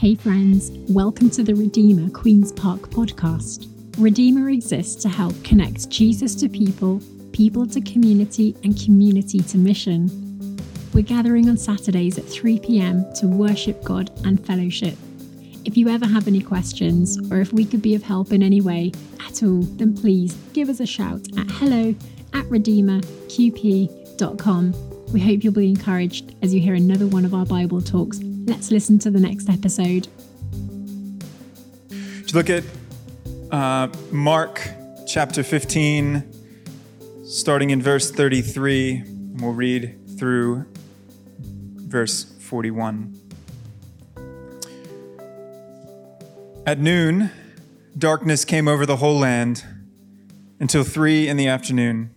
Hey, friends, welcome to the Redeemer Queen's Park podcast. Redeemer exists to help connect Jesus to people, people to community, and community to mission. We're gathering on Saturdays at 3 pm to worship God and fellowship. If you ever have any questions, or if we could be of help in any way at all, then please give us a shout at hello at redeemerqp.com. We hope you'll be encouraged as you hear another one of our Bible talks Let's listen to the next episode. To look at uh, Mark chapter 15, starting in verse 33, and we'll read through verse 41. At noon, darkness came over the whole land until three in the afternoon.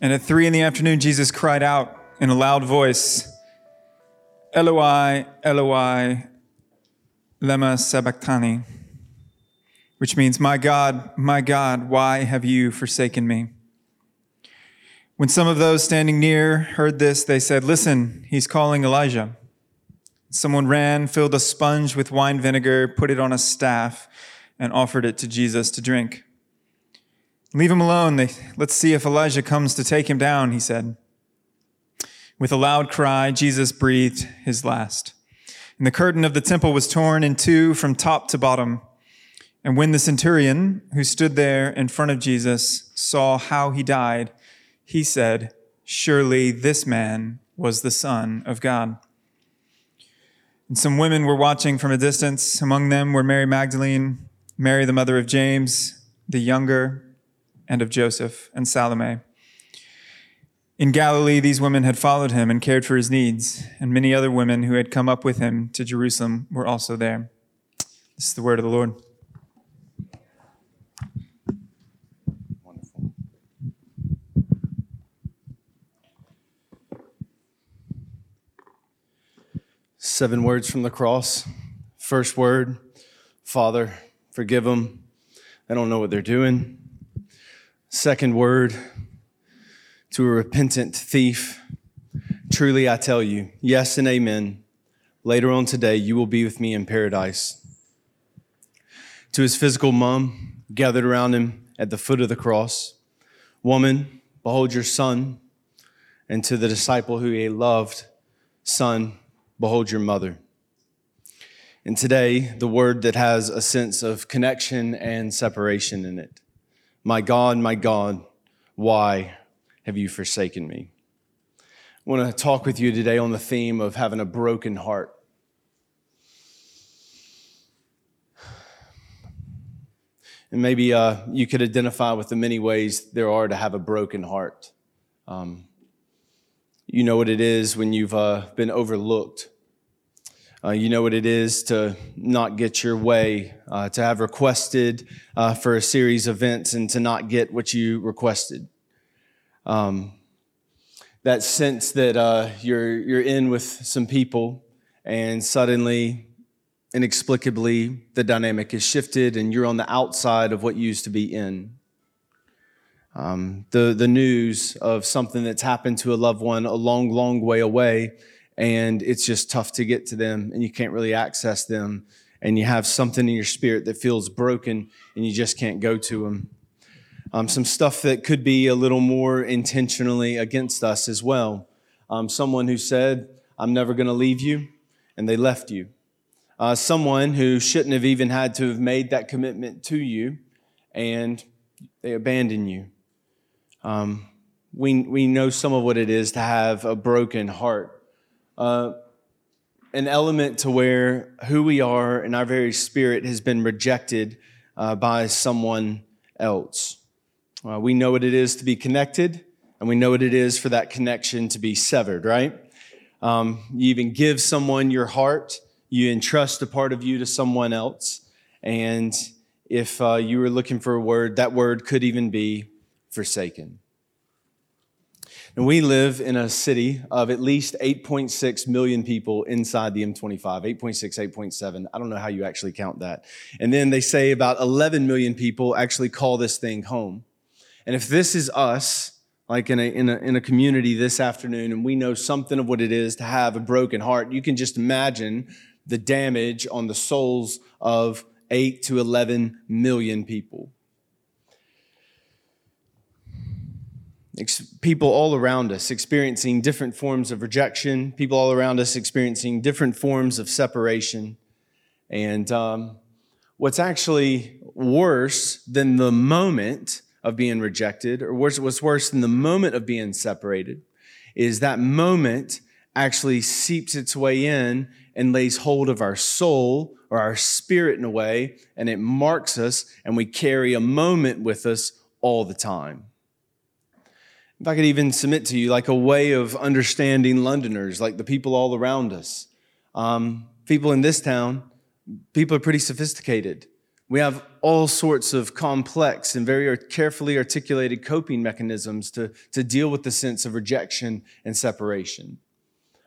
And at three in the afternoon, Jesus cried out in a loud voice, Eloi, Eloi, lema sabachthani, which means, My God, my God, why have you forsaken me? When some of those standing near heard this, they said, Listen, he's calling Elijah. Someone ran, filled a sponge with wine vinegar, put it on a staff, and offered it to Jesus to drink. Leave him alone. They, let's see if Elijah comes to take him down, he said. With a loud cry, Jesus breathed his last. And the curtain of the temple was torn in two from top to bottom. And when the centurion who stood there in front of Jesus saw how he died, he said, Surely this man was the Son of God. And some women were watching from a distance. Among them were Mary Magdalene, Mary, the mother of James, the younger, and of Joseph, and Salome. In Galilee, these women had followed him and cared for his needs, and many other women who had come up with him to Jerusalem were also there. This is the word of the Lord. Seven words from the cross. First word, Father, forgive them. They don't know what they're doing. Second word, to a repentant thief, truly I tell you, yes and amen. Later on today, you will be with me in paradise. To his physical mom, gathered around him at the foot of the cross, woman, behold your son. And to the disciple who he loved, son, behold your mother. And today, the word that has a sense of connection and separation in it. My God, my God, why have you forsaken me? I want to talk with you today on the theme of having a broken heart. And maybe uh, you could identify with the many ways there are to have a broken heart. Um, you know what it is when you've uh, been overlooked. Uh, you know what it is to not get your way, uh, to have requested uh, for a series of events and to not get what you requested. Um, that sense that uh, you're, you're in with some people and suddenly, inexplicably, the dynamic is shifted and you're on the outside of what used to be in. Um, the, the news of something that's happened to a loved one a long, long way away, and it's just tough to get to them, and you can't really access them, and you have something in your spirit that feels broken, and you just can't go to them um, some stuff that could be a little more intentionally against us as well. Um, someone who said, I'm never going to leave you, and they left you. Uh, someone who shouldn't have even had to have made that commitment to you, and they abandon you. Um, we, we know some of what it is to have a broken heart. Uh, an element to where who we are and our very spirit has been rejected uh, by someone else. Uh, we know what it is to be connected, and we know what it is for that connection to be severed, right? Um, you even give someone your heart, you entrust a part of you to someone else. And if uh, you were looking for a word, that word could even be forsaken. And we live in a city of at least 8.6 million people inside the M25, 8.6, 8.7. I don't know how you actually count that. And then they say about 11 million people actually call this thing home. And if this is us, like in a, in a, in a community this afternoon, and we know something of what it is to have a broken heart, you can just imagine the damage on the souls of 8 to 11 million people. People all around us experiencing different forms of rejection, people all around us experiencing different forms of separation. And um, what's actually worse than the moment of being rejected, or worse, what's worse than the moment of being separated, is that moment actually seeps its way in and lays hold of our soul or our spirit in a way, and it marks us, and we carry a moment with us all the time. If I could even submit to you, like a way of understanding Londoners, like the people all around us, um, people in this town, people are pretty sophisticated. We have all sorts of complex and very carefully articulated coping mechanisms to, to deal with the sense of rejection and separation.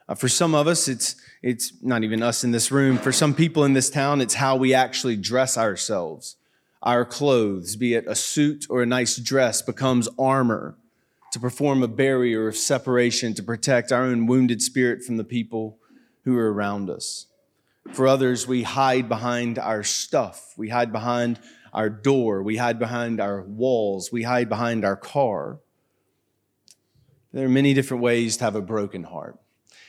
Uh, for some of us, it's, it's not even us in this room. For some people in this town, it's how we actually dress ourselves. Our clothes, be it a suit or a nice dress, becomes armor to perform a barrier of separation to protect our own wounded spirit from the people who are around us. For others, we hide behind our stuff. We hide behind our door. We hide behind our walls. We hide behind our car. There are many different ways to have a broken heart.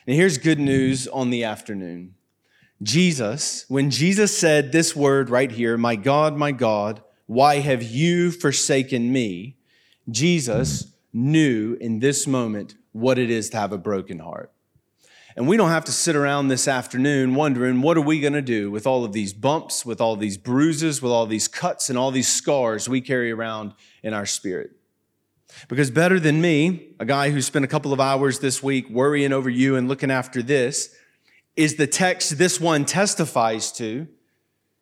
And here's good news on the afternoon. Jesus, when Jesus said this word right here, My God, my God, why have you forsaken me? Jesus knew in this moment what it is to have a broken heart. And we don't have to sit around this afternoon wondering, what are we going to do with all of these bumps, with all these bruises, with all these cuts, and all these scars we carry around in our spirit? Because better than me, a guy who spent a couple of hours this week worrying over you and looking after this, is the text this one testifies to.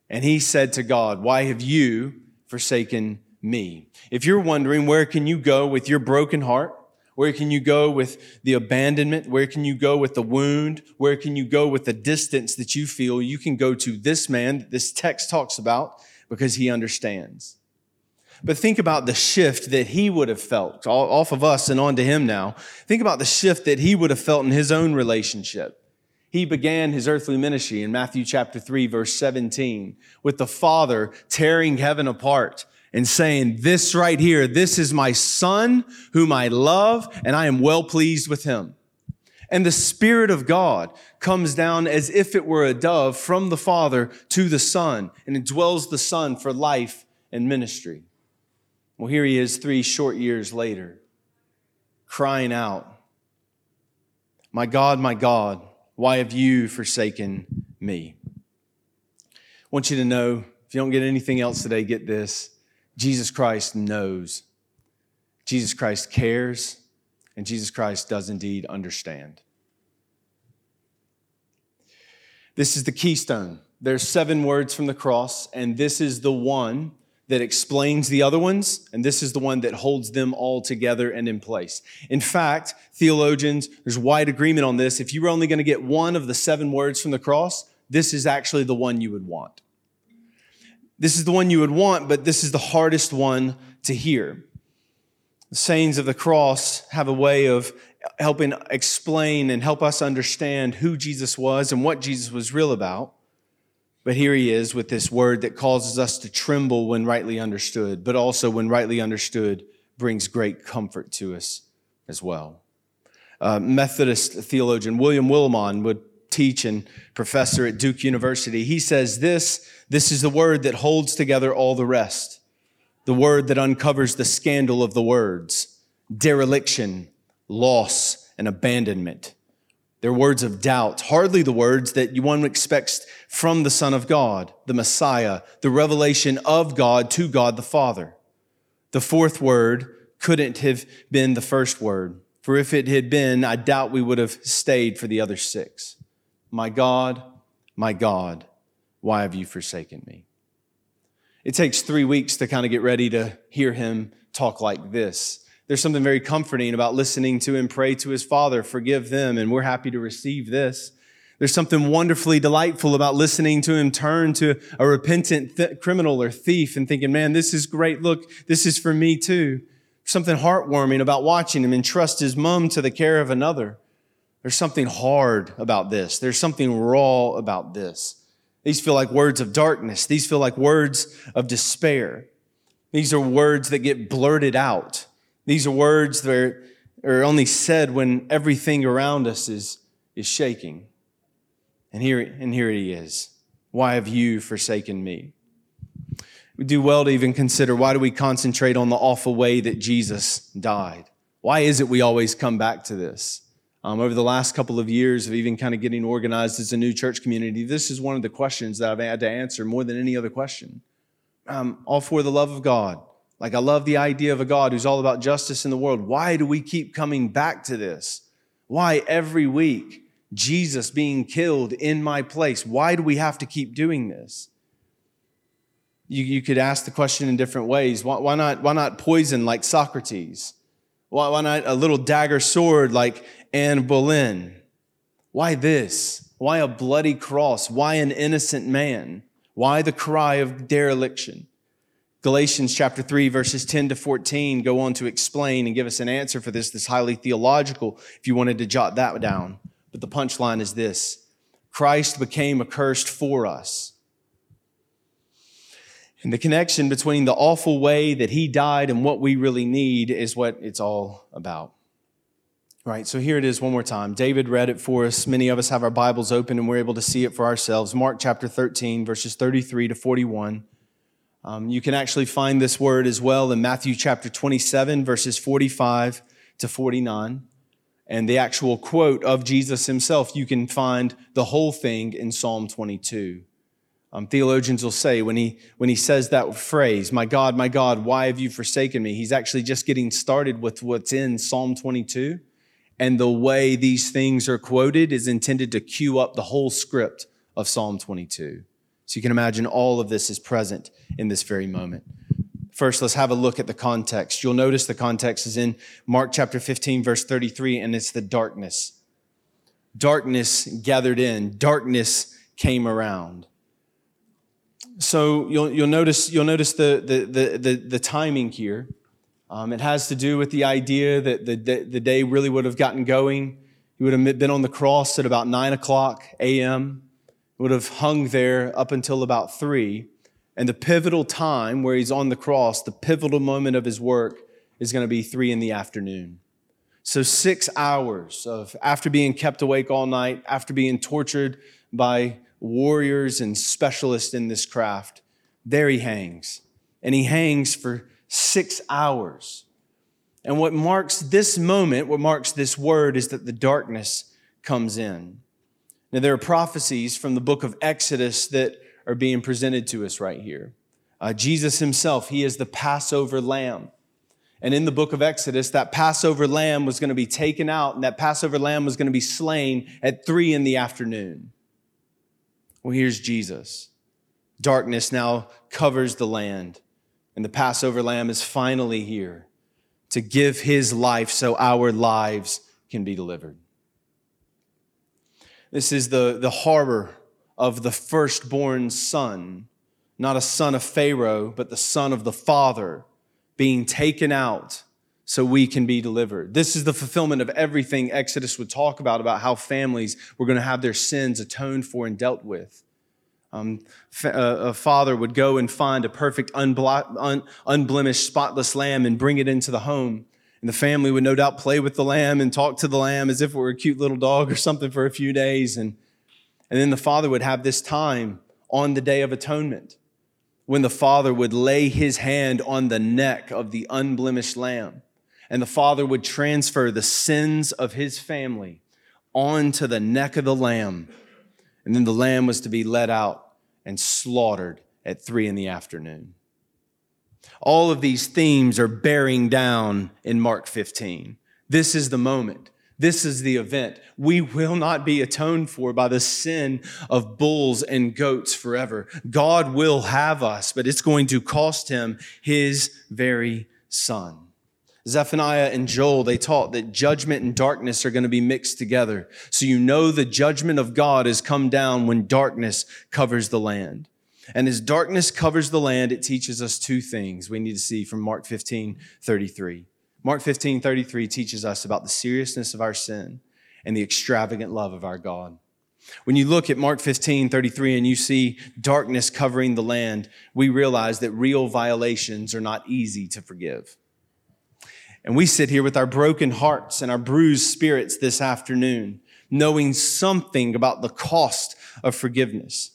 And he said to God, Why have you forsaken me? If you're wondering, where can you go with your broken heart? Where can you go with the abandonment? Where can you go with the wound? Where can you go with the distance that you feel? You can go to this man that this text talks about because he understands. But think about the shift that he would have felt off of us and onto him now. Think about the shift that he would have felt in his own relationship. He began his earthly ministry in Matthew chapter 3, verse 17, with the Father tearing heaven apart and saying, This right here, this is my Son whom I love, and I am well pleased with him. And the Spirit of God comes down as if it were a dove from the Father to the Son, and it dwells the Son for life and ministry. Well, here he is three short years later, crying out, My God, my God, why have you forsaken me? I want you to know, if you don't get anything else today, get this. Jesus Christ knows. Jesus Christ cares, and Jesus Christ does indeed understand. This is the keystone. There's seven words from the cross, and this is the one that explains the other ones, and this is the one that holds them all together and in place. In fact, theologians, there's wide agreement on this. If you were only going to get one of the seven words from the cross, this is actually the one you would want. This is the one you would want, but this is the hardest one to hear. The sayings of the cross have a way of helping explain and help us understand who Jesus was and what Jesus was real about. But here he is with this word that causes us to tremble when rightly understood, but also when rightly understood brings great comfort to us as well. Uh, Methodist theologian William Willimon would teach and professor at Duke University. He says this, this is the word that holds together all the rest. The word that uncovers the scandal of the words, dereliction, loss, and abandonment. They're words of doubt, hardly the words that you one expects from the Son of God, the Messiah, the revelation of God to God the Father. The fourth word couldn't have been the first word, for if it had been, I doubt we would have stayed for the other six. My God, my God, why have you forsaken me? It takes three weeks to kind of get ready to hear him talk like this. There's something very comforting about listening to him pray to his Father, forgive them, and we're happy to receive this. There's something wonderfully delightful about listening to him turn to a repentant th- criminal or thief and thinking, man, this is great. Look, this is for me too. Something heartwarming about watching him entrust his mom to the care of another. There's something hard about this. There's something raw about this. These feel like words of darkness. These feel like words of despair. These are words that get blurted out. These are words that are, only said when everything around us is, is shaking. And here, and here he is. Why have you forsaken me? We do well to even consider why do we concentrate on the awful way that Jesus died? Why is it we always come back to this? Um, over the last couple of years of even kind of getting organized as a new church community, this is one of the questions that I've had to answer more than any other question. Um, all for the love of God. Like, I love the idea of a God who's all about justice in the world. Why do we keep coming back to this? Why every week Jesus being killed in my place? Why do we have to keep doing this? You, you could ask the question in different ways. Why, why, not, why not poison like Socrates? Why, not a little dagger sword like Anne Boleyn? Why this? Why a bloody cross? Why an innocent man? Why the cry of dereliction? Galatians chapter 3, verses 10 to 14 go on to explain and give us an answer for this, this highly theological, if you wanted to jot that down. But the punchline is this Christ became accursed for us. And the connection between the awful way that he died and what we really need is what it's all about. Right, so here it is one more time. David read it for us. Many of us have our Bibles open and we're able to see it for ourselves. Mark chapter 13, verses 33 to 41. Um, you can actually find this word as well in Matthew chapter 27, verses 45 to 49. And the actual quote of Jesus himself, you can find the whole thing in Psalm 22. Um, theologians will say when he, when he says that phrase, My God, my God, why have you forsaken me? He's actually just getting started with what's in Psalm 22. And the way these things are quoted is intended to cue up the whole script of Psalm 22. So you can imagine all of this is present in this very moment. First, let's have a look at the context. You'll notice the context is in Mark chapter 15, verse 33, and it's the darkness. Darkness gathered in, darkness came around. So you'll, you'll notice, you'll notice the, the, the, the, the timing here. Um, it has to do with the idea that the, the day really would have gotten going. He would have been on the cross at about 9 o'clock a.m., would have hung there up until about 3. And the pivotal time where he's on the cross, the pivotal moment of his work, is going to be 3 in the afternoon. So, six hours of after being kept awake all night, after being tortured by warriors and specialists in this craft. There he hangs. And he hangs for six hours. And what marks this moment, what marks this word, is that the darkness comes in. Now, there are prophecies from the book of Exodus that are being presented to us right here. Uh, Jesus himself, he is the Passover lamb. And in the book of Exodus, that Passover lamb was going to be taken out, and that Passover lamb was going to be slain at three in the afternoon. Well, here's Jesus. Darkness now covers the land, and the Passover lamb is finally here to give his life so our lives can be delivered. This is the, the horror of the firstborn son, not a son of Pharaoh, but the son of the father being taken out so we can be delivered. This is the fulfillment of everything Exodus would talk about, about how families were going to have their sins atoned for and dealt with. Um, a father would go and find a perfect, unblemished, spotless lamb and bring it into the home. And the family would no doubt play with the lamb and talk to the lamb as if it were a cute little dog or something for a few days. And, and then the father would have this time on the Day of Atonement when the father would lay his hand on the neck of the unblemished lamb and the father would transfer the sins of his family onto the neck of the lamb. And then the lamb was to be let out and slaughtered at three in the afternoon. All of these themes are bearing down in Mark 15. This is the moment. This is the event. We will not be atoned for by the sin of bulls and goats forever. God will have us, but it's going to cost him his very son. Zephaniah and Joel, they taught that judgment and darkness are going to be mixed together. So you know the judgment of God has come down when darkness covers the land. And as darkness covers the land, it teaches us two things we need to see from Mark 15, 33. Mark 15, 33 teaches us about the seriousness of our sin. and the extravagant love of our God. When you look at Mark 15, 33, and you see darkness covering the land, we realize that real violations are not easy to forgive. And we sit here with our broken hearts and our bruised spirits this afternoon, knowing something about the cost of forgiveness.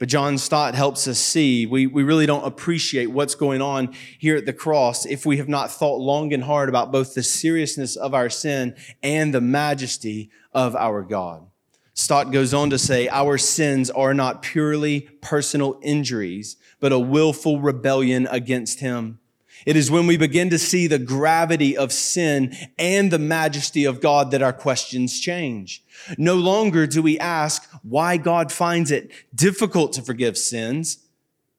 But John Stott helps us see we, we really don't appreciate what's going on here at the cross if we have not thought long and hard about both the seriousness of our sin and the majesty of our God. Stott goes on to say, Our sins are not purely personal injuries, but a willful rebellion against Him. It is when we begin to see the gravity of sin and the majesty of God that our questions change. No longer do we ask why God finds it difficult to forgive sins,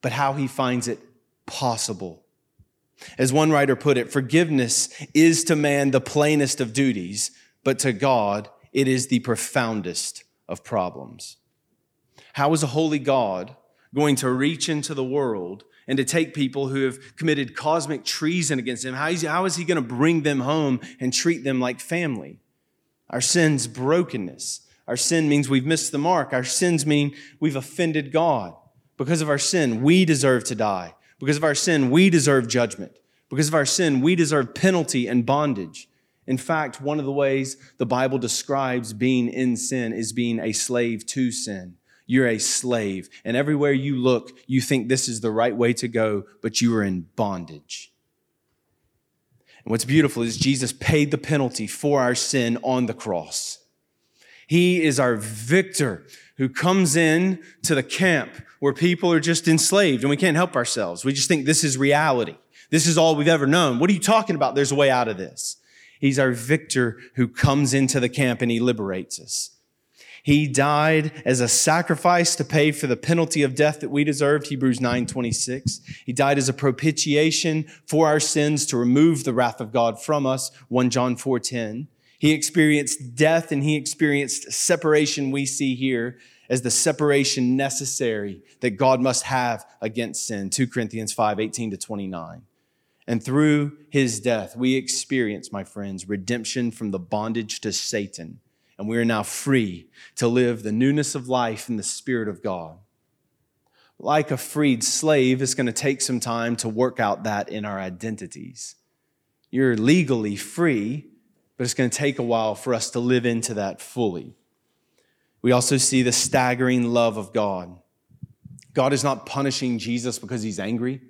but how He finds it possible. As one writer put it, forgiveness is to man the plainest of duties, but to God, it is the profoundest of problems. How is a holy God going to reach into the world and to take people who have committed cosmic treason against him? How is how is he going to bring them home and treat them like family? Our sin's brokenness. Our sin means we've missed the mark. Our sins mean we've offended God. Because of our sin, we deserve to die. Because of our sin, we deserve judgment. Because of our sin, we deserve penalty and bondage. In fact, one of the ways the Bible describes being in sin is being a slave to sin. You're a slave, and everywhere you look, you think this is the right way to go, but you are in bondage. And what's beautiful is Jesus paid the penalty for our sin on the cross. He is our victor who comes in to the camp where people are just enslaved and we can't help ourselves. We just think this is reality. This is all we've ever known. What are you talking about? There's a way out of this. He's our victor who comes into the camp and he liberates us. He died as a sacrifice to pay for the penalty of death that we deserved, Hebrews 9:26. He died as a propitiation for our sins to remove the wrath of God from us, 1 John 4:10. He experienced death and he experienced separation we see here as the separation necessary that God must have against sin, 2 Corinthians 5:18 to 29. And through his death, we experience, my friends, redemption from the bondage to Satan. And we are now free to live the newness of life in the Spirit of God. Like a freed slave, it's going to take some time to work out that in our identities. You're legally free, but it's going to take a while for us to live into that fully. We also see the staggering love of God. God is not punishing Jesus because he's angry.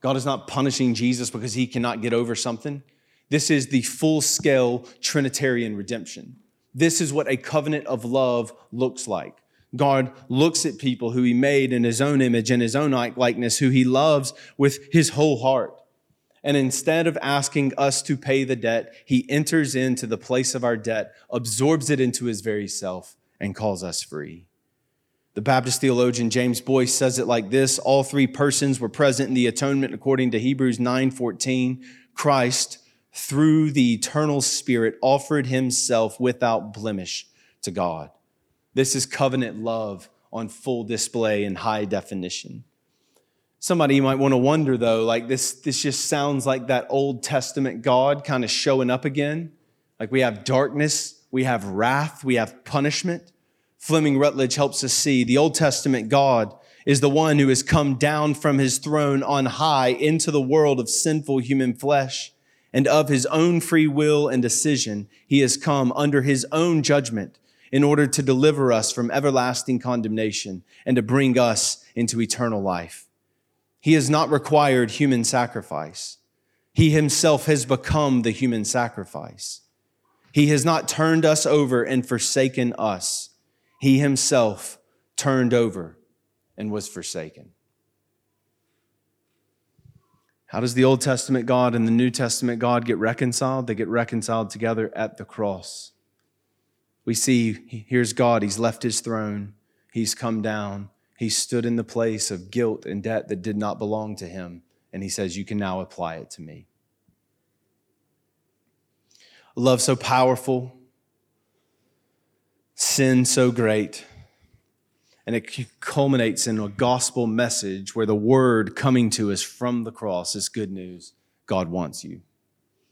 God is not punishing Jesus because he cannot get over something. This is the full scale Trinitarian redemption. This is what a covenant of love looks like. God looks at people who he made in his own image and his own likeness, who he loves with his whole heart. And instead of asking us to pay the debt, he enters into the place of our debt, absorbs it into his very self, and calls us free. The Baptist theologian James Boyce says it like this All three persons were present in the atonement according to Hebrews 9:14. Christ, through the eternal Spirit, offered himself without blemish to God. This is covenant love on full display in high definition. Somebody might want to wonder though, like this, this just sounds like that Old Testament God kind of showing up again. Like we have darkness, we have wrath, we have punishment. Fleming Rutledge helps us see the Old Testament God is the one who has come down from his throne on high into the world of sinful human flesh. And of his own free will and decision, he has come under his own judgment in order to deliver us from everlasting condemnation and to bring us into eternal life. He has not required human sacrifice. He himself has become the human sacrifice. He has not turned us over and forsaken us he himself turned over and was forsaken. How does the Old Testament God and the New Testament God get reconciled? They get reconciled together at the cross. We see here's God, He's left His throne, He's come down, He stood in the place of guilt and debt that did not belong to Him, and He says, You can now apply it to me. Love so powerful, sin so great. And it culminates in a gospel message where the word coming to us from the cross is good news. God wants you.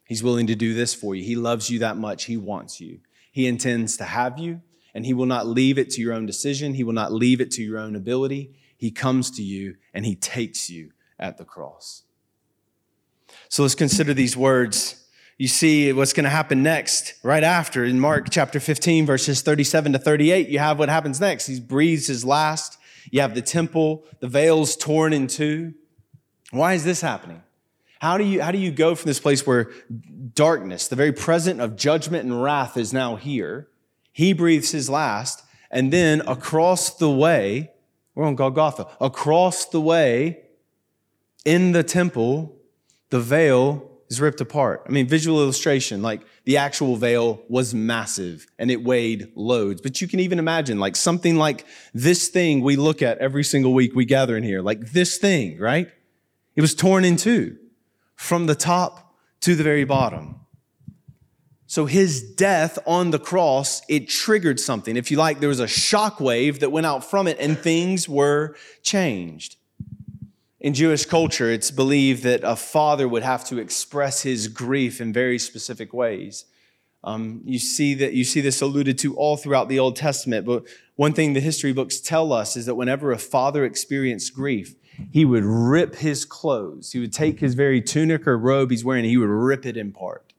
He's willing to do this for you. He loves you that much. He wants you. He intends to have you, and He will not leave it to your own decision. He will not leave it to your own ability. He comes to you and He takes you at the cross. So let's consider these words. You see what's going to happen next, right after in Mark chapter 15, verses 37 to 38. You have what happens next. He breathes his last. You have the temple, the veils torn in two. Why is this happening? How do you, how do you go from this place where darkness, the very present of judgment and wrath, is now here? He breathes his last, and then across the way, we're on Golgotha, across the way in the temple, the veil is ripped apart. I mean, visual illustration, like the actual veil was massive and it weighed loads. But you can even imagine, like something like this thing we look at every single week we gather in here, like this thing, right? It was torn in two from the top to the very bottom. So his death on the cross, it triggered something. If you like, there was a shock wave that went out from it and things were changed. In Jewish culture, it's believed that a father would have to express his grief in very specific ways. Um, you see that you see this alluded to all throughout the Old Testament. But one thing the history books tell us is that whenever a father experienced grief, he would rip his clothes. He would take his very tunic or robe he's wearing, he would rip it in part.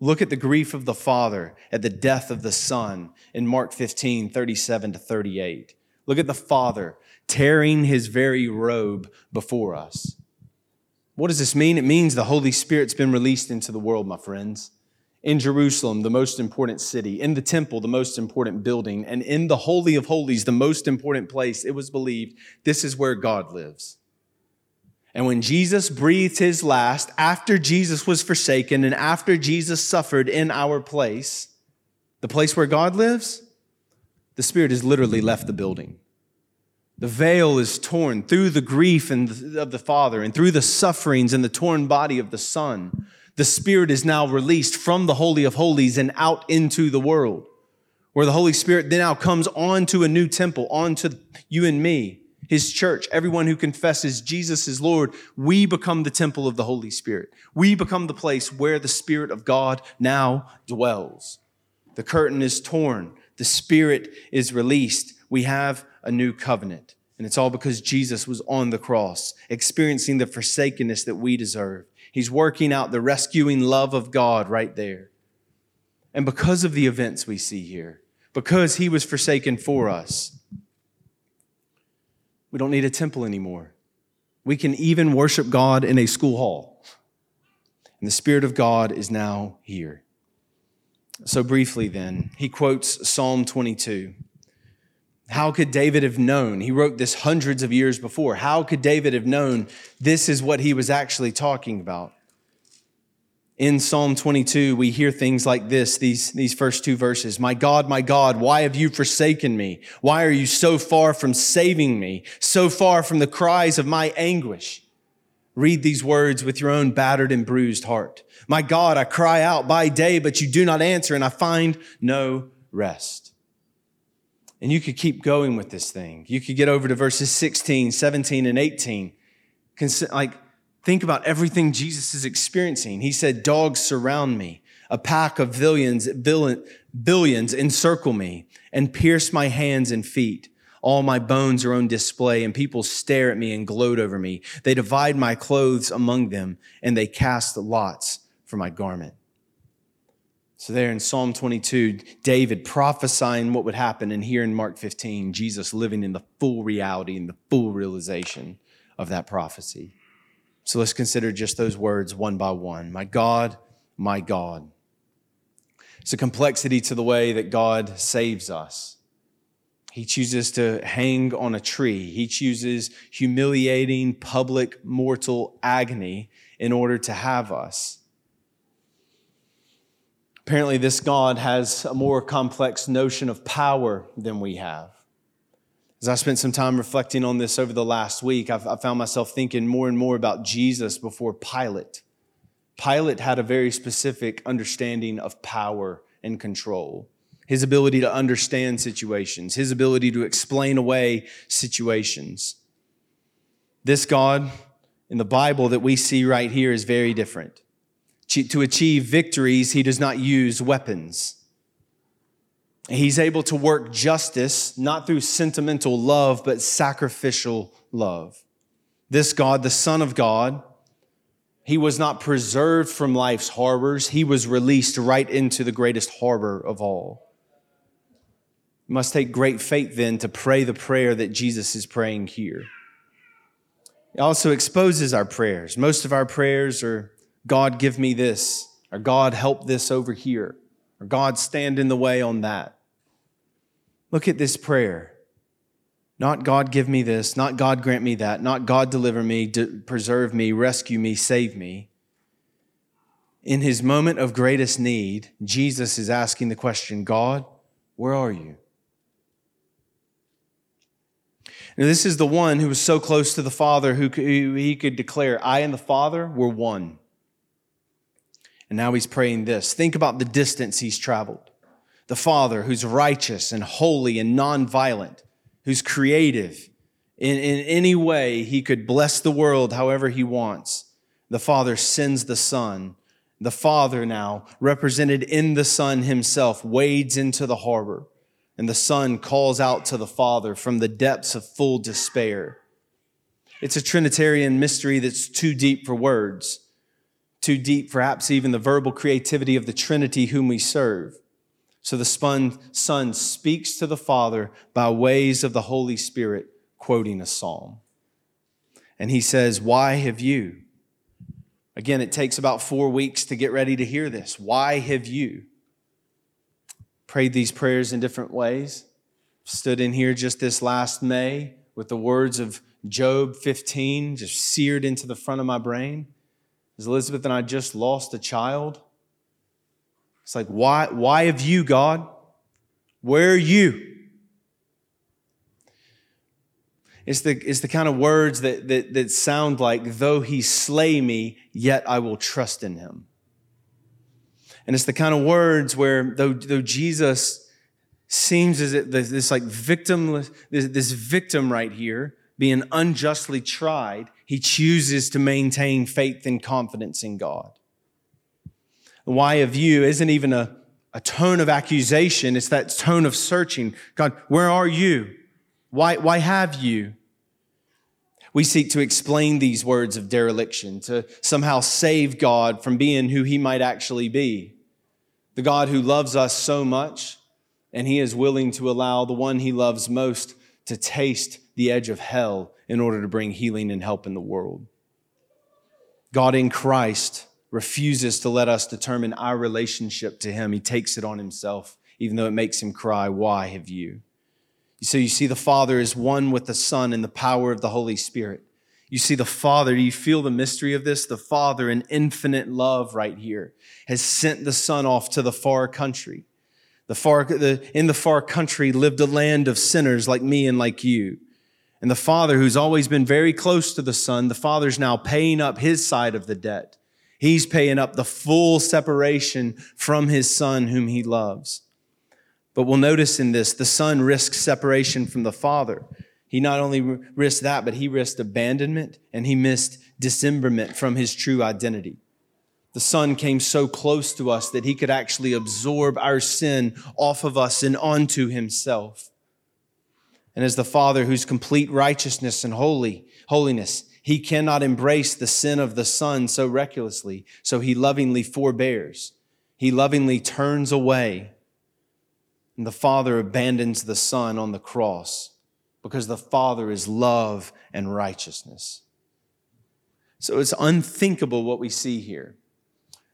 Look at the grief of the father at the death of the son in Mark 15, 37 to 38. Look at the father tearing his very robe before us. What does this mean? It means the Holy Spirit's been released into the world, my friends. In Jerusalem, the most important city, in the temple, the most important building, and in the Holy of Holies, the most important place, it was believed this is where God lives. And when Jesus breathed his last, after Jesus was forsaken and after Jesus suffered in our place, the place where God lives, the Spirit has literally left the building. The veil is torn through the grief of the Father and through the sufferings and the torn body of the Son. The Spirit is now released from the Holy of Holies and out into the world, where the Holy Spirit then now comes onto a new temple, onto you and me, His church, everyone who confesses Jesus is Lord. We become the temple of the Holy Spirit. We become the place where the Spirit of God now dwells. The curtain is torn, the Spirit is released. We have a new covenant. And it's all because Jesus was on the cross, experiencing the forsakenness that we deserve. He's working out the rescuing love of God right there. And because of the events we see here, because he was forsaken for us, we don't need a temple anymore. We can even worship God in a school hall. And the Spirit of God is now here. So, briefly, then, he quotes Psalm 22. How could David have known? He wrote this hundreds of years before. How could David have known this is what he was actually talking about? In Psalm 22, we hear things like this, these, these first two verses. My God, my God, why have you forsaken me? Why are you so far from saving me, so far from the cries of my anguish? Read these words with your own battered and bruised heart. My God, I cry out by day, but you do not answer, and I find no rest. And you could keep going with this thing. You could get over to verses 16, 17, and 18. Like, think about everything Jesus is experiencing. He said, Dogs surround me. A pack of billions, billions encircle me and pierce my hands and feet. All my bones are on display, and people stare at me and gloat over me. They divide my clothes among them, and they cast lots for my garment. So, there in Psalm 22, David prophesying what would happen, and here in Mark 15, Jesus living in the full reality and the full realization of that prophecy. So, let's consider just those words one by one. My God, my God. It's a complexity to the way that God saves us. He chooses to hang on a tree. He chooses humiliating public mortal agony in order to have us. Apparently, this God has a more complex notion of power than we have. As I spent some time reflecting on this over the last week, I've, I found myself thinking more and more about Jesus before Pilate. Pilate had a very specific understanding of power and control, his ability to understand situations, his ability to explain away situations. This God in the Bible that we see right here is very different. To achieve victories, he does not use weapons. He's able to work justice, not through sentimental love, but sacrificial love. This God, the Son of God, he was not preserved from life's harbors. He was released right into the greatest harbor of all. You must take great faith then to pray the prayer that Jesus is praying here. It also exposes our prayers. Most of our prayers are God, give me this, or God, help this over here, or God, stand in the way on that. Look at this prayer. Not God, give me this, not God, grant me that, not God, deliver me, preserve me, rescue me, save me. In his moment of greatest need, Jesus is asking the question God, where are you? Now, this is the one who was so close to the Father who, who he could declare, I and the Father were one. And now he's praying this. Think about the distance he's traveled the Father who's righteous and holy and nonviolent, who's creative. In, in any way, he could bless the world however he wants. The Father sends the Son. The Father, now represented in the Son himself, wades into the harbor, and the Son calls out to the Father from the depths of full despair. It's a Trinitarian mystery that's too deep for words, too deep, perhaps even the verbal creativity of the Trinity whom we serve. So the Son speaks to the Father by ways of the Holy Spirit, quoting a psalm. And he says, Why have you? Again, it takes about four weeks to get ready to hear this. Why have you prayed these prayers in different ways? Stood in here just this last May with the words of Job 15 just seared into the front of my brain. As Elizabeth and I just lost a child it's like, why, why have you, God? Where are you? It's the, it's the kind of words that, that, that sound like, though he slay me, yet I will trust in him. And it's the kind of words where, though, though Jesus seems as if this, this like victimless, this, this victim right here, being unjustly tried, he chooses to maintain faith and confidence in God. The why of you isn't even a, a tone of accusation, it's that tone of searching. God, where are you? Why, why have you? We seek to explain these words of dereliction, to somehow save God from being who he might actually be. The God who loves us so much, and he is willing to allow the one he loves most to taste the edge of hell in order to bring healing and help in the world. God in Christ refuses to let us determine our relationship to him. He takes it on himself, even though it makes him cry, Why have you? So you see, the Father is one with the Son in the power of the Holy Spirit. You see, the Father, do you feel the mystery of this? The Father, in infinite love right here, has sent the Son off to the far country. The far, the, in the far country lived a land of sinners like me and like you. And the Father, who's always been very close to the Son, the Father's now paying up his side of the debt. He's paying up the full separation from his son whom he loves. But we'll notice in this, the son risks separation from the father. He not only risked that, but he risked abandonment and he missed dismemberment from his true identity. The son came so close to us that he could actually absorb our sin off of us and onto himself. And as the father whose complete righteousness and holy, holiness, he cannot embrace the sin of the Son so recklessly, so he lovingly forbears. He lovingly turns away. And the Father abandons the Son on the cross because the Father is love and righteousness. So it's unthinkable what we see here.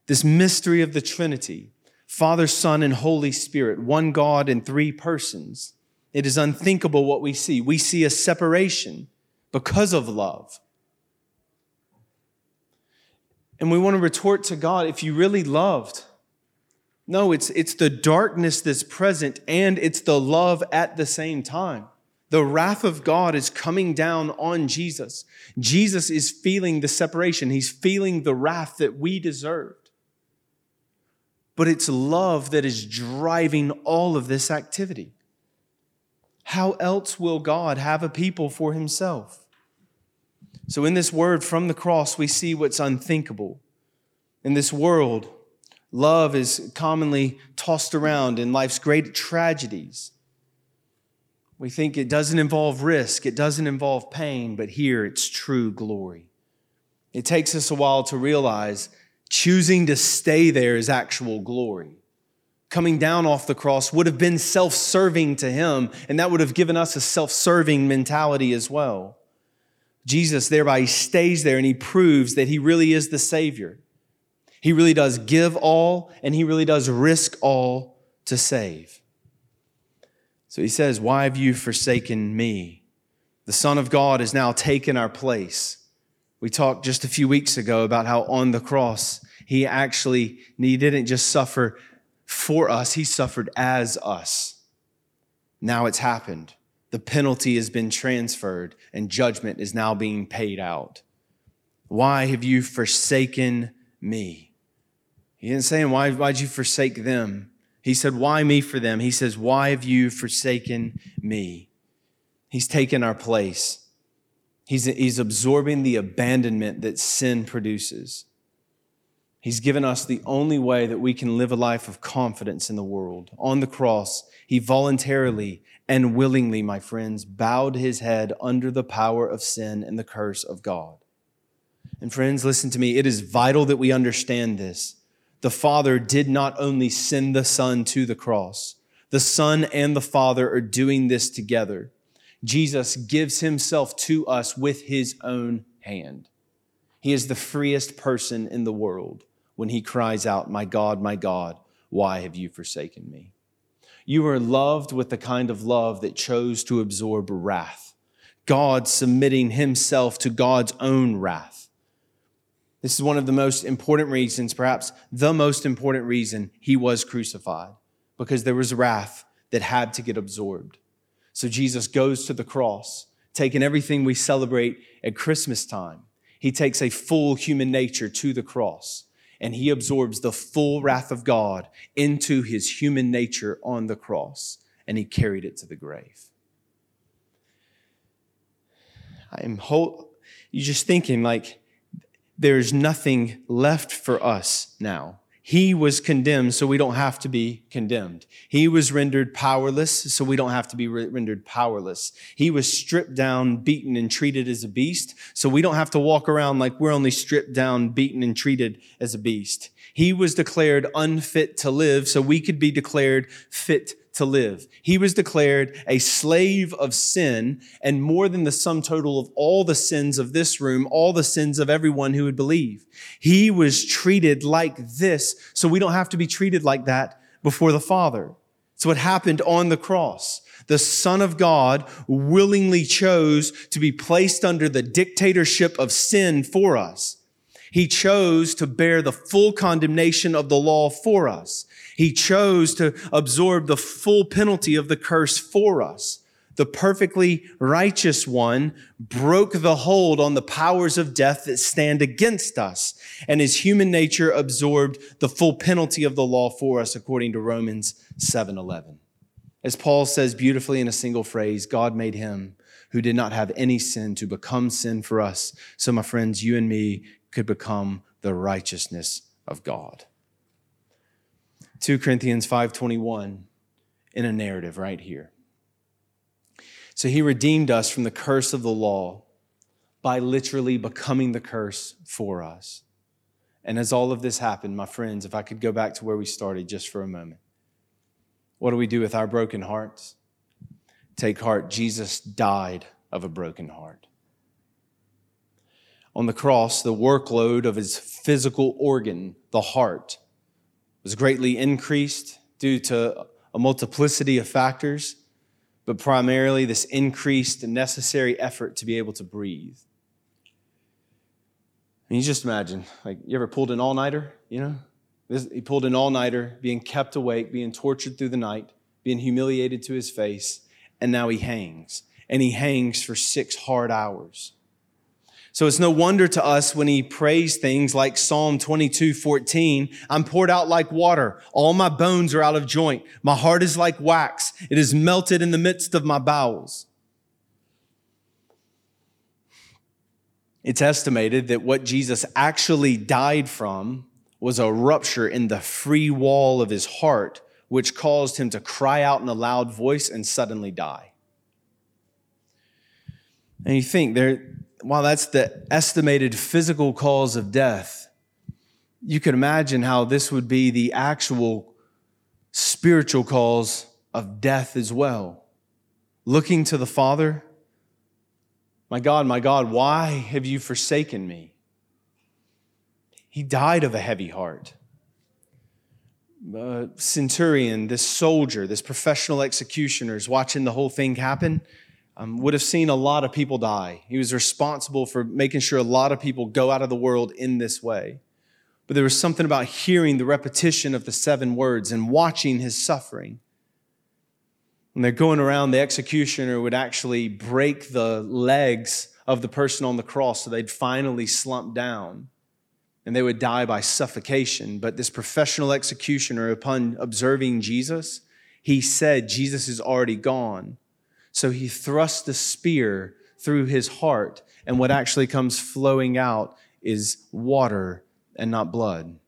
This mystery of the Trinity Father, Son, and Holy Spirit, one God in three persons. It is unthinkable what we see. We see a separation because of love. And we want to retort to God if you really loved. No, it's, it's the darkness that's present and it's the love at the same time. The wrath of God is coming down on Jesus. Jesus is feeling the separation, he's feeling the wrath that we deserved. But it's love that is driving all of this activity. How else will God have a people for himself? So, in this word from the cross, we see what's unthinkable. In this world, Love is commonly tossed around in life's great tragedies. We think it doesn't involve risk, it doesn't involve pain, but here it's true glory. It takes us a while to realize choosing to stay there is actual glory. Coming down off the cross would have been self serving to him, and that would have given us a self serving mentality as well. Jesus thereby stays there and he proves that he really is the Savior. He really does give all and he really does risk all to save. So he says, Why have you forsaken me? The Son of God has now taken our place. We talked just a few weeks ago about how on the cross, he actually, he didn't just suffer for us, he suffered as us. Now it's happened. The penalty has been transferred and judgment is now being paid out. Why have you forsaken me? He didn't say, why, why'd you forsake them? He said, Why me for them? He says, Why have you forsaken me? He's taken our place. He's, he's absorbing the abandonment that sin produces. He's given us the only way that we can live a life of confidence in the world. On the cross, he voluntarily and willingly, my friends, bowed his head under the power of sin and the curse of God. And friends, listen to me. It is vital that we understand this the Father did not only send the Son to the cross, the Son and the Father are doing this together. Jesus gives himself to us with his own hand. He is the freest person in the world when he cries out, My God, my God, why have you forsaken me? You are loved with the kind of love that chose to absorb wrath, God submitting himself to God's own wrath. This is one of the most important reasons, perhaps the most important reason he was crucified, because there was wrath that had to get absorbed. So Jesus goes to the cross, taking everything we celebrate at Christmas time. He takes a full human nature to the cross and he absorbs the full wrath of God into his human nature on the cross and he carried it to the grave. I am whole, you're just thinking like, there's nothing left for us now. He was condemned, so we don't have to be condemned. He was rendered powerless, so we don't have to be rendered powerless. He was stripped down, beaten, and treated as a beast, so we don't have to walk around like we're only stripped down, beaten, and treated as a beast. He was declared unfit to live, so we could be declared fit to live. He was declared a slave of sin and more than the sum total of all the sins of this room, all the sins of everyone who would believe. He was treated like this, so we don't have to be treated like that before the Father. It's what happened on the cross. The Son of God willingly chose to be placed under the dictatorship of sin for us. He chose to bear the full condemnation of the law for us. He chose to absorb the full penalty of the curse for us. The perfectly righteous one broke the hold on the powers of death that stand against us, and his human nature absorbed the full penalty of the law for us, according to Romans 7:11. As Paul says beautifully in a single phrase, God made him who did not have any sin to become sin for us. So, my friends, you and me could become the righteousness of God. 2 Corinthians 5:21 in a narrative right here. So he redeemed us from the curse of the law by literally becoming the curse for us. And as all of this happened, my friends, if I could go back to where we started just for a moment. What do we do with our broken hearts? Take heart, Jesus died of a broken heart. On the cross, the workload of his physical organ, the heart, was greatly increased due to a multiplicity of factors, but primarily this increased and necessary effort to be able to breathe. And you just imagine, like, you ever pulled an all nighter, you know? This, he pulled an all nighter, being kept awake, being tortured through the night, being humiliated to his face, and now he hangs. And he hangs for six hard hours. So it's no wonder to us when he prays things like Psalm 22, 14, I'm poured out like water. All my bones are out of joint. My heart is like wax. It is melted in the midst of my bowels. It's estimated that what Jesus actually died from was a rupture in the free wall of his heart, which caused him to cry out in a loud voice and suddenly die. And you think there, while that's the estimated physical cause of death, you can imagine how this would be the actual spiritual cause of death as well. Looking to the Father, my God, my God, why have you forsaken me? He died of a heavy heart. Uh, centurion, this soldier, this professional executioner is watching the whole thing happen. Um, would have seen a lot of people die. He was responsible for making sure a lot of people go out of the world in this way. But there was something about hearing the repetition of the seven words and watching his suffering. When they're going around, the executioner would actually break the legs of the person on the cross so they'd finally slump down and they would die by suffocation. But this professional executioner, upon observing Jesus, he said, Jesus is already gone. So he thrust the spear through his heart, and what actually comes flowing out is water and not blood.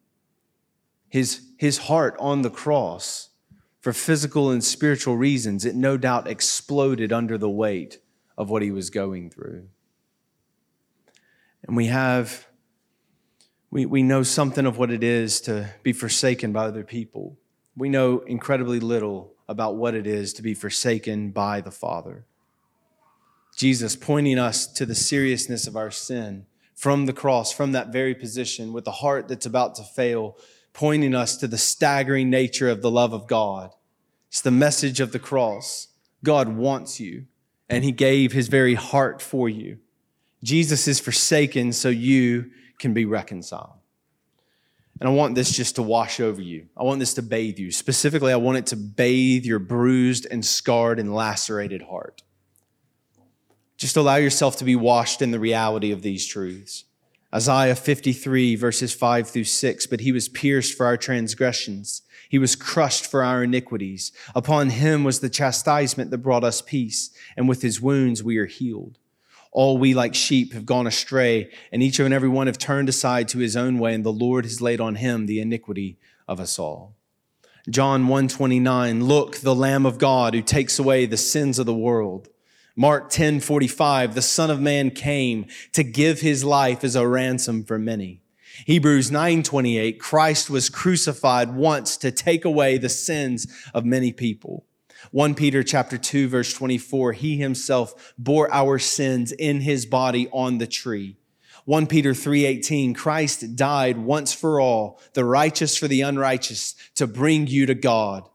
His, his heart on the cross, for physical and spiritual reasons, it no doubt exploded under the weight of what he was going through. And we have we, we know something of what it is to be forsaken by other people. We know incredibly little about what it is to be forsaken by the Father. Jesus pointing us to the seriousness of our sin from the cross, from that very position, with a heart that's about to fail, pointing us to the staggering nature of the love of God. It's the message of the cross. God wants you, and He gave His very heart for you. Jesus is forsaken so you can be reconciled. And I want this just to wash over you. I want this to bathe you. Specifically, I want it to bathe your bruised and scarred and lacerated heart. Just allow yourself to be washed in the reality of these truths. Isaiah 53, verses 5 through 6. But he was pierced for our transgressions, he was crushed for our iniquities. Upon him was the chastisement that brought us peace, and with his wounds we are healed. All we like sheep have gone astray, and each and every one have turned aside to his own way, and the Lord has laid on him the iniquity of us all. John 129, look, the Lamb of God who takes away the sins of the world. Mark 10, 45, the Son of Man came to give his life as a ransom for many. Hebrews 9, 28, Christ was crucified once to take away the sins of many people. 1 Peter chapter 2 verse 24, he himself bore our sins in his body on the tree. 1 Peter 3:18 Christ died once for all, the righteous for the unrighteous, to bring you to God.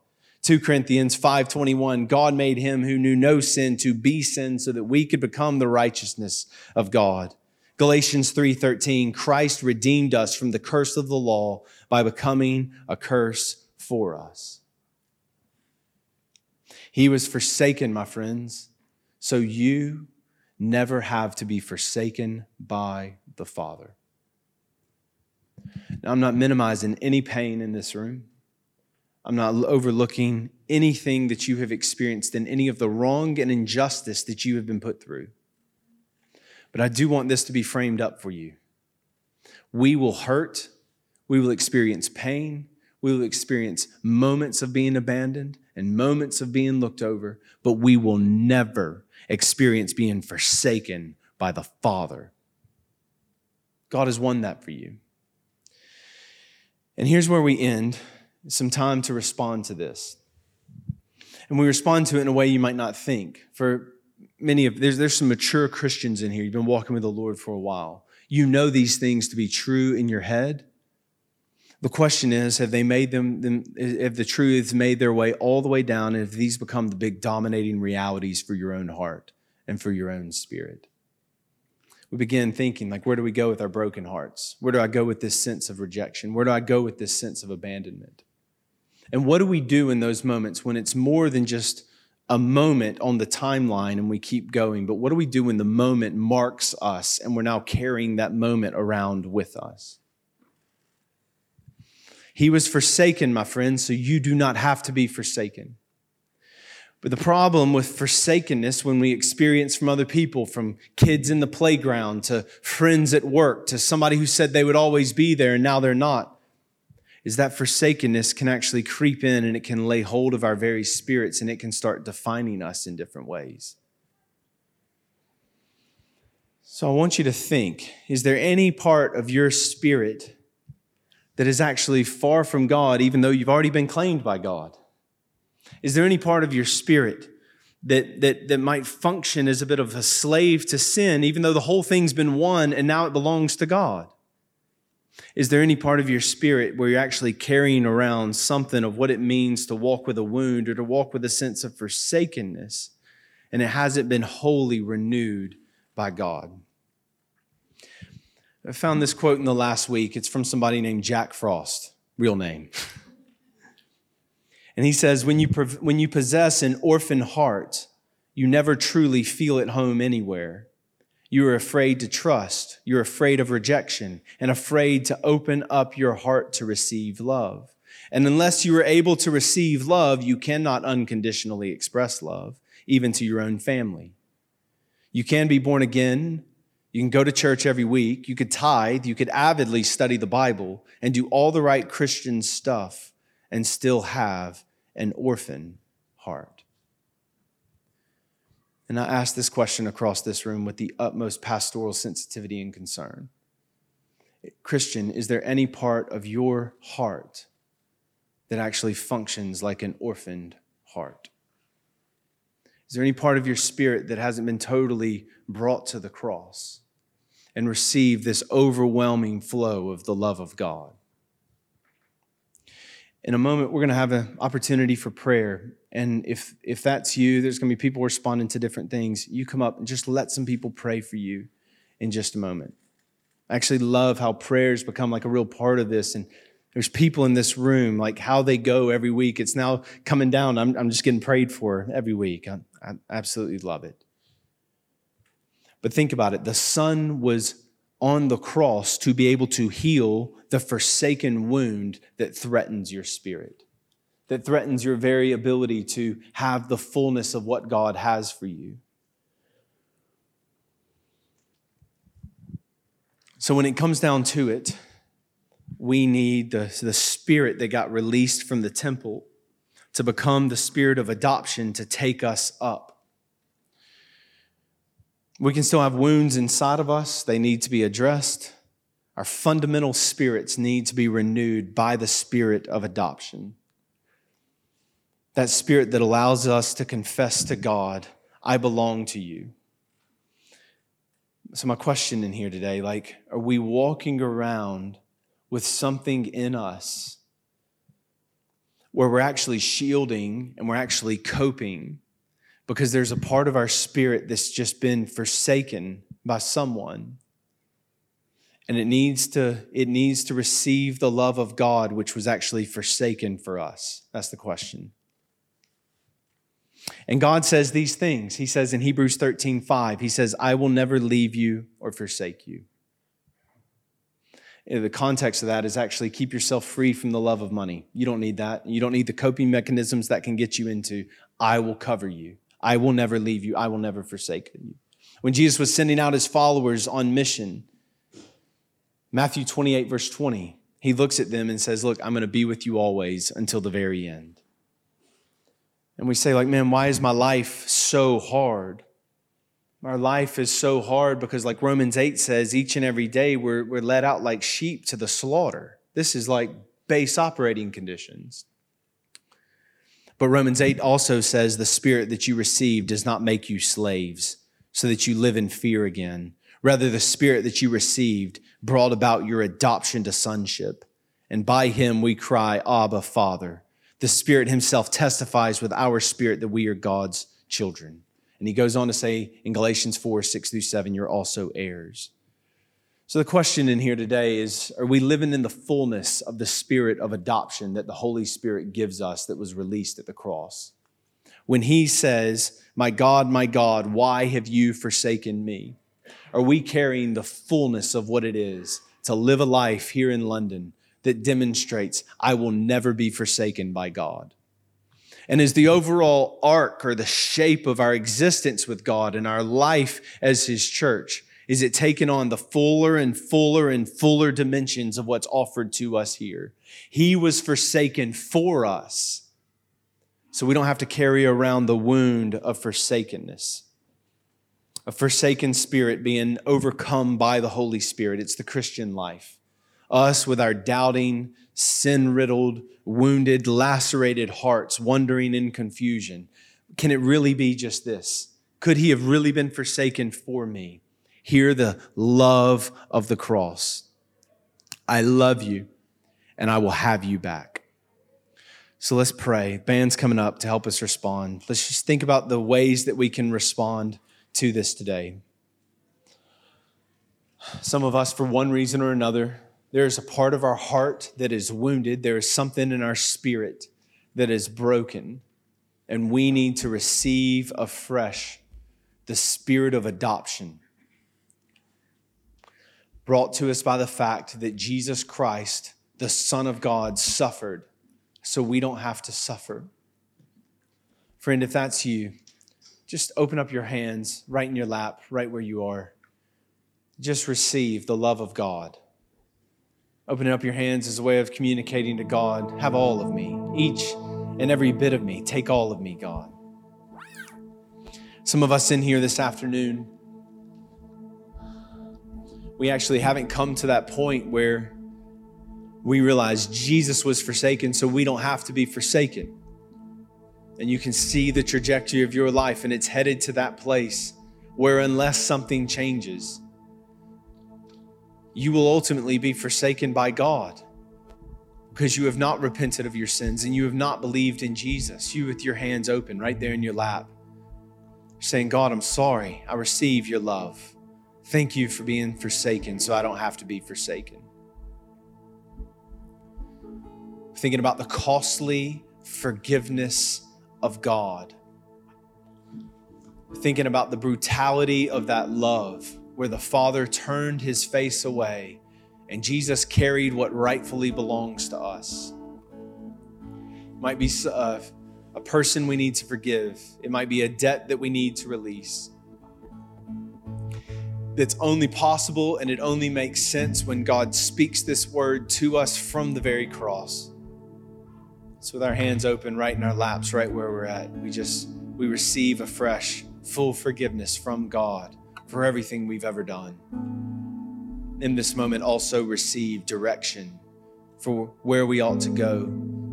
2 Corinthians 5:21 God made him who knew no sin to be sin so that we could become the righteousness of God. Galatians 3:13 Christ redeemed us from the curse of the law by becoming a curse for us. He was forsaken, my friends, so you never have to be forsaken by the Father. Now, I'm not minimizing any pain in this room. I'm not overlooking anything that you have experienced in any of the wrong and injustice that you have been put through. But I do want this to be framed up for you. We will hurt, we will experience pain, we will experience moments of being abandoned and moments of being looked over, but we will never experience being forsaken by the Father. God has won that for you. And here's where we end some time to respond to this. And we respond to it in a way you might not think. For many of there's there's some mature Christians in here. You've been walking with the Lord for a while. You know these things to be true in your head, the question is, have they made them, have the truths made their way all the way down, and have these become the big dominating realities for your own heart and for your own spirit? We begin thinking, like, where do we go with our broken hearts? Where do I go with this sense of rejection? Where do I go with this sense of abandonment? And what do we do in those moments when it's more than just a moment on the timeline and we keep going? But what do we do when the moment marks us and we're now carrying that moment around with us? He was forsaken, my friends, so you do not have to be forsaken. But the problem with forsakenness, when we experience from other people, from kids in the playground to friends at work to somebody who said they would always be there and now they're not, is that forsakenness can actually creep in and it can lay hold of our very spirits and it can start defining us in different ways. So I want you to think is there any part of your spirit that is actually far from God, even though you've already been claimed by God? Is there any part of your spirit that, that, that might function as a bit of a slave to sin, even though the whole thing's been won and now it belongs to God? Is there any part of your spirit where you're actually carrying around something of what it means to walk with a wound or to walk with a sense of forsakenness and it hasn't been wholly renewed by God? I found this quote in the last week. It's from somebody named Jack Frost, real name. and he says, when you, when you possess an orphan heart, you never truly feel at home anywhere. You are afraid to trust. You're afraid of rejection and afraid to open up your heart to receive love. And unless you are able to receive love, you cannot unconditionally express love, even to your own family. You can be born again. You can go to church every week. You could tithe. You could avidly study the Bible and do all the right Christian stuff and still have an orphan heart. And I ask this question across this room with the utmost pastoral sensitivity and concern. Christian, is there any part of your heart that actually functions like an orphaned heart? Is there any part of your spirit that hasn't been totally brought to the cross and receive this overwhelming flow of the love of God? In a moment, we're going to have an opportunity for prayer. And if, if that's you, there's going to be people responding to different things. You come up and just let some people pray for you in just a moment. I actually love how prayers become like a real part of this. And there's people in this room, like how they go every week. It's now coming down. I'm, I'm just getting prayed for every week. I, I absolutely love it. But think about it the Son was on the cross to be able to heal the forsaken wound that threatens your spirit, that threatens your very ability to have the fullness of what God has for you. So, when it comes down to it, we need the, the spirit that got released from the temple to become the spirit of adoption to take us up we can still have wounds inside of us, they need to be addressed. Our fundamental spirits need to be renewed by the spirit of adoption. That spirit that allows us to confess to God, I belong to you. So, my question in here today like, are we walking around with something in us where we're actually shielding and we're actually coping because there's a part of our spirit that's just been forsaken by someone and it needs to it needs to receive the love of God which was actually forsaken for us that's the question and God says these things he says in Hebrews 13 5 he says I will never leave you or forsake you the context of that is actually keep yourself free from the love of money. You don't need that. You don't need the coping mechanisms that can get you into I will cover you. I will never leave you. I will never forsake you. When Jesus was sending out his followers on mission, Matthew 28, verse 20, he looks at them and says, Look, I'm going to be with you always until the very end. And we say, like, man, why is my life so hard? Our life is so hard because, like Romans 8 says, each and every day we're, we're let out like sheep to the slaughter. This is like base operating conditions. But Romans 8 also says the spirit that you received does not make you slaves so that you live in fear again. Rather, the spirit that you received brought about your adoption to sonship. And by him we cry, Abba, Father. The Spirit Himself testifies with our spirit that we are God's children. And he goes on to say in Galatians 4 6 through 7, you're also heirs. So, the question in here today is Are we living in the fullness of the spirit of adoption that the Holy Spirit gives us that was released at the cross? When He says, My God, my God, why have you forsaken me? Are we carrying the fullness of what it is to live a life here in London that demonstrates, I will never be forsaken by God? And is the overall arc or the shape of our existence with God and our life as His church? Is it taken on the fuller and fuller and fuller dimensions of what's offered to us here? He was forsaken for us, so we don't have to carry around the wound of forsakenness. A forsaken spirit being overcome by the Holy Spirit. It's the Christian life. Us with our doubting, sin riddled, wounded, lacerated hearts, wondering in confusion. Can it really be just this? Could he have really been forsaken for me? Hear the love of the cross. I love you and I will have you back. So let's pray. Band's coming up to help us respond. Let's just think about the ways that we can respond to this today. Some of us, for one reason or another, there's a part of our heart that is wounded. There is something in our spirit that is broken, and we need to receive afresh the spirit of adoption brought to us by the fact that Jesus Christ, the Son of God, suffered so we don't have to suffer. Friend, if that's you, just open up your hands right in your lap, right where you are. Just receive the love of God. Opening up your hands is a way of communicating to God have all of me, each and every bit of me. Take all of me, God. Some of us in here this afternoon, we actually haven't come to that point where we realize Jesus was forsaken, so we don't have to be forsaken. And you can see the trajectory of your life, and it's headed to that place where, unless something changes, you will ultimately be forsaken by God because you have not repented of your sins and you have not believed in Jesus. You, with your hands open right there in your lap, saying, God, I'm sorry. I receive your love. Thank you for being forsaken so I don't have to be forsaken. Thinking about the costly forgiveness of God. Thinking about the brutality of that love where the Father turned his face away and Jesus carried what rightfully belongs to us. Might be a, uh, a person we need to forgive, it might be a debt that we need to release that's only possible and it only makes sense when God speaks this word to us from the very cross. So with our hands open right in our laps, right where we're at, we just we receive a fresh, full forgiveness from God for everything we've ever done. In this moment, also receive direction for where we ought to go,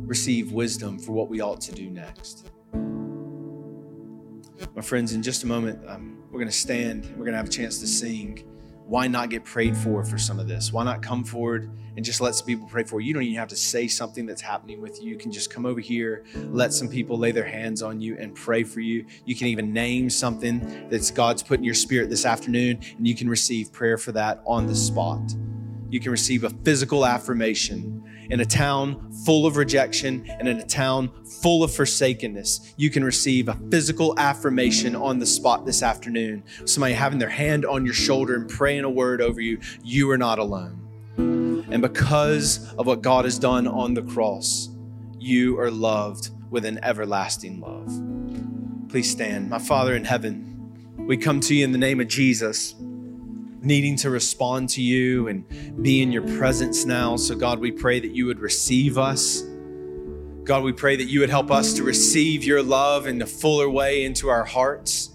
receive wisdom for what we ought to do next. My friends, in just a moment, um, we're going to stand. We're going to have a chance to sing. Why not get prayed for for some of this? Why not come forward and just let some people pray for you? You don't even have to say something that's happening with you. You can just come over here, let some people lay their hands on you and pray for you. You can even name something that's God's put in your spirit this afternoon, and you can receive prayer for that on the spot. You can receive a physical affirmation in a town full of rejection and in a town full of forsakenness, you can receive a physical affirmation on the spot this afternoon. Somebody having their hand on your shoulder and praying a word over you, you are not alone. And because of what God has done on the cross, you are loved with an everlasting love. Please stand. My Father in heaven, we come to you in the name of Jesus needing to respond to you and be in your presence now. So, God, we pray that you would receive us. God, we pray that you would help us to receive your love in a fuller way into our hearts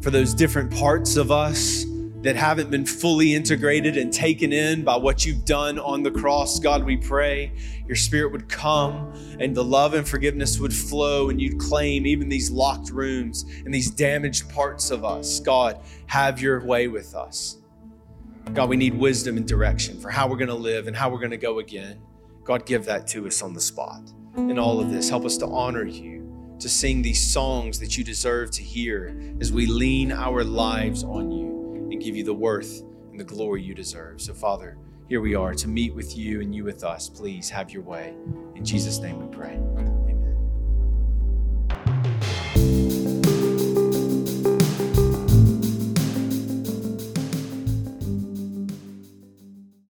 for those different parts of us that haven't been fully integrated and taken in by what you've done on the cross. God, we pray your spirit would come and the love and forgiveness would flow and you'd claim even these locked rooms and these damaged parts of us. God, have your way with us. God, we need wisdom and direction for how we're going to live and how we're going to go again. God, give that to us on the spot. In all of this, help us to honor you, to sing these songs that you deserve to hear as we lean our lives on you and give you the worth and the glory you deserve. So, Father, here we are to meet with you and you with us. Please have your way. In Jesus' name we pray.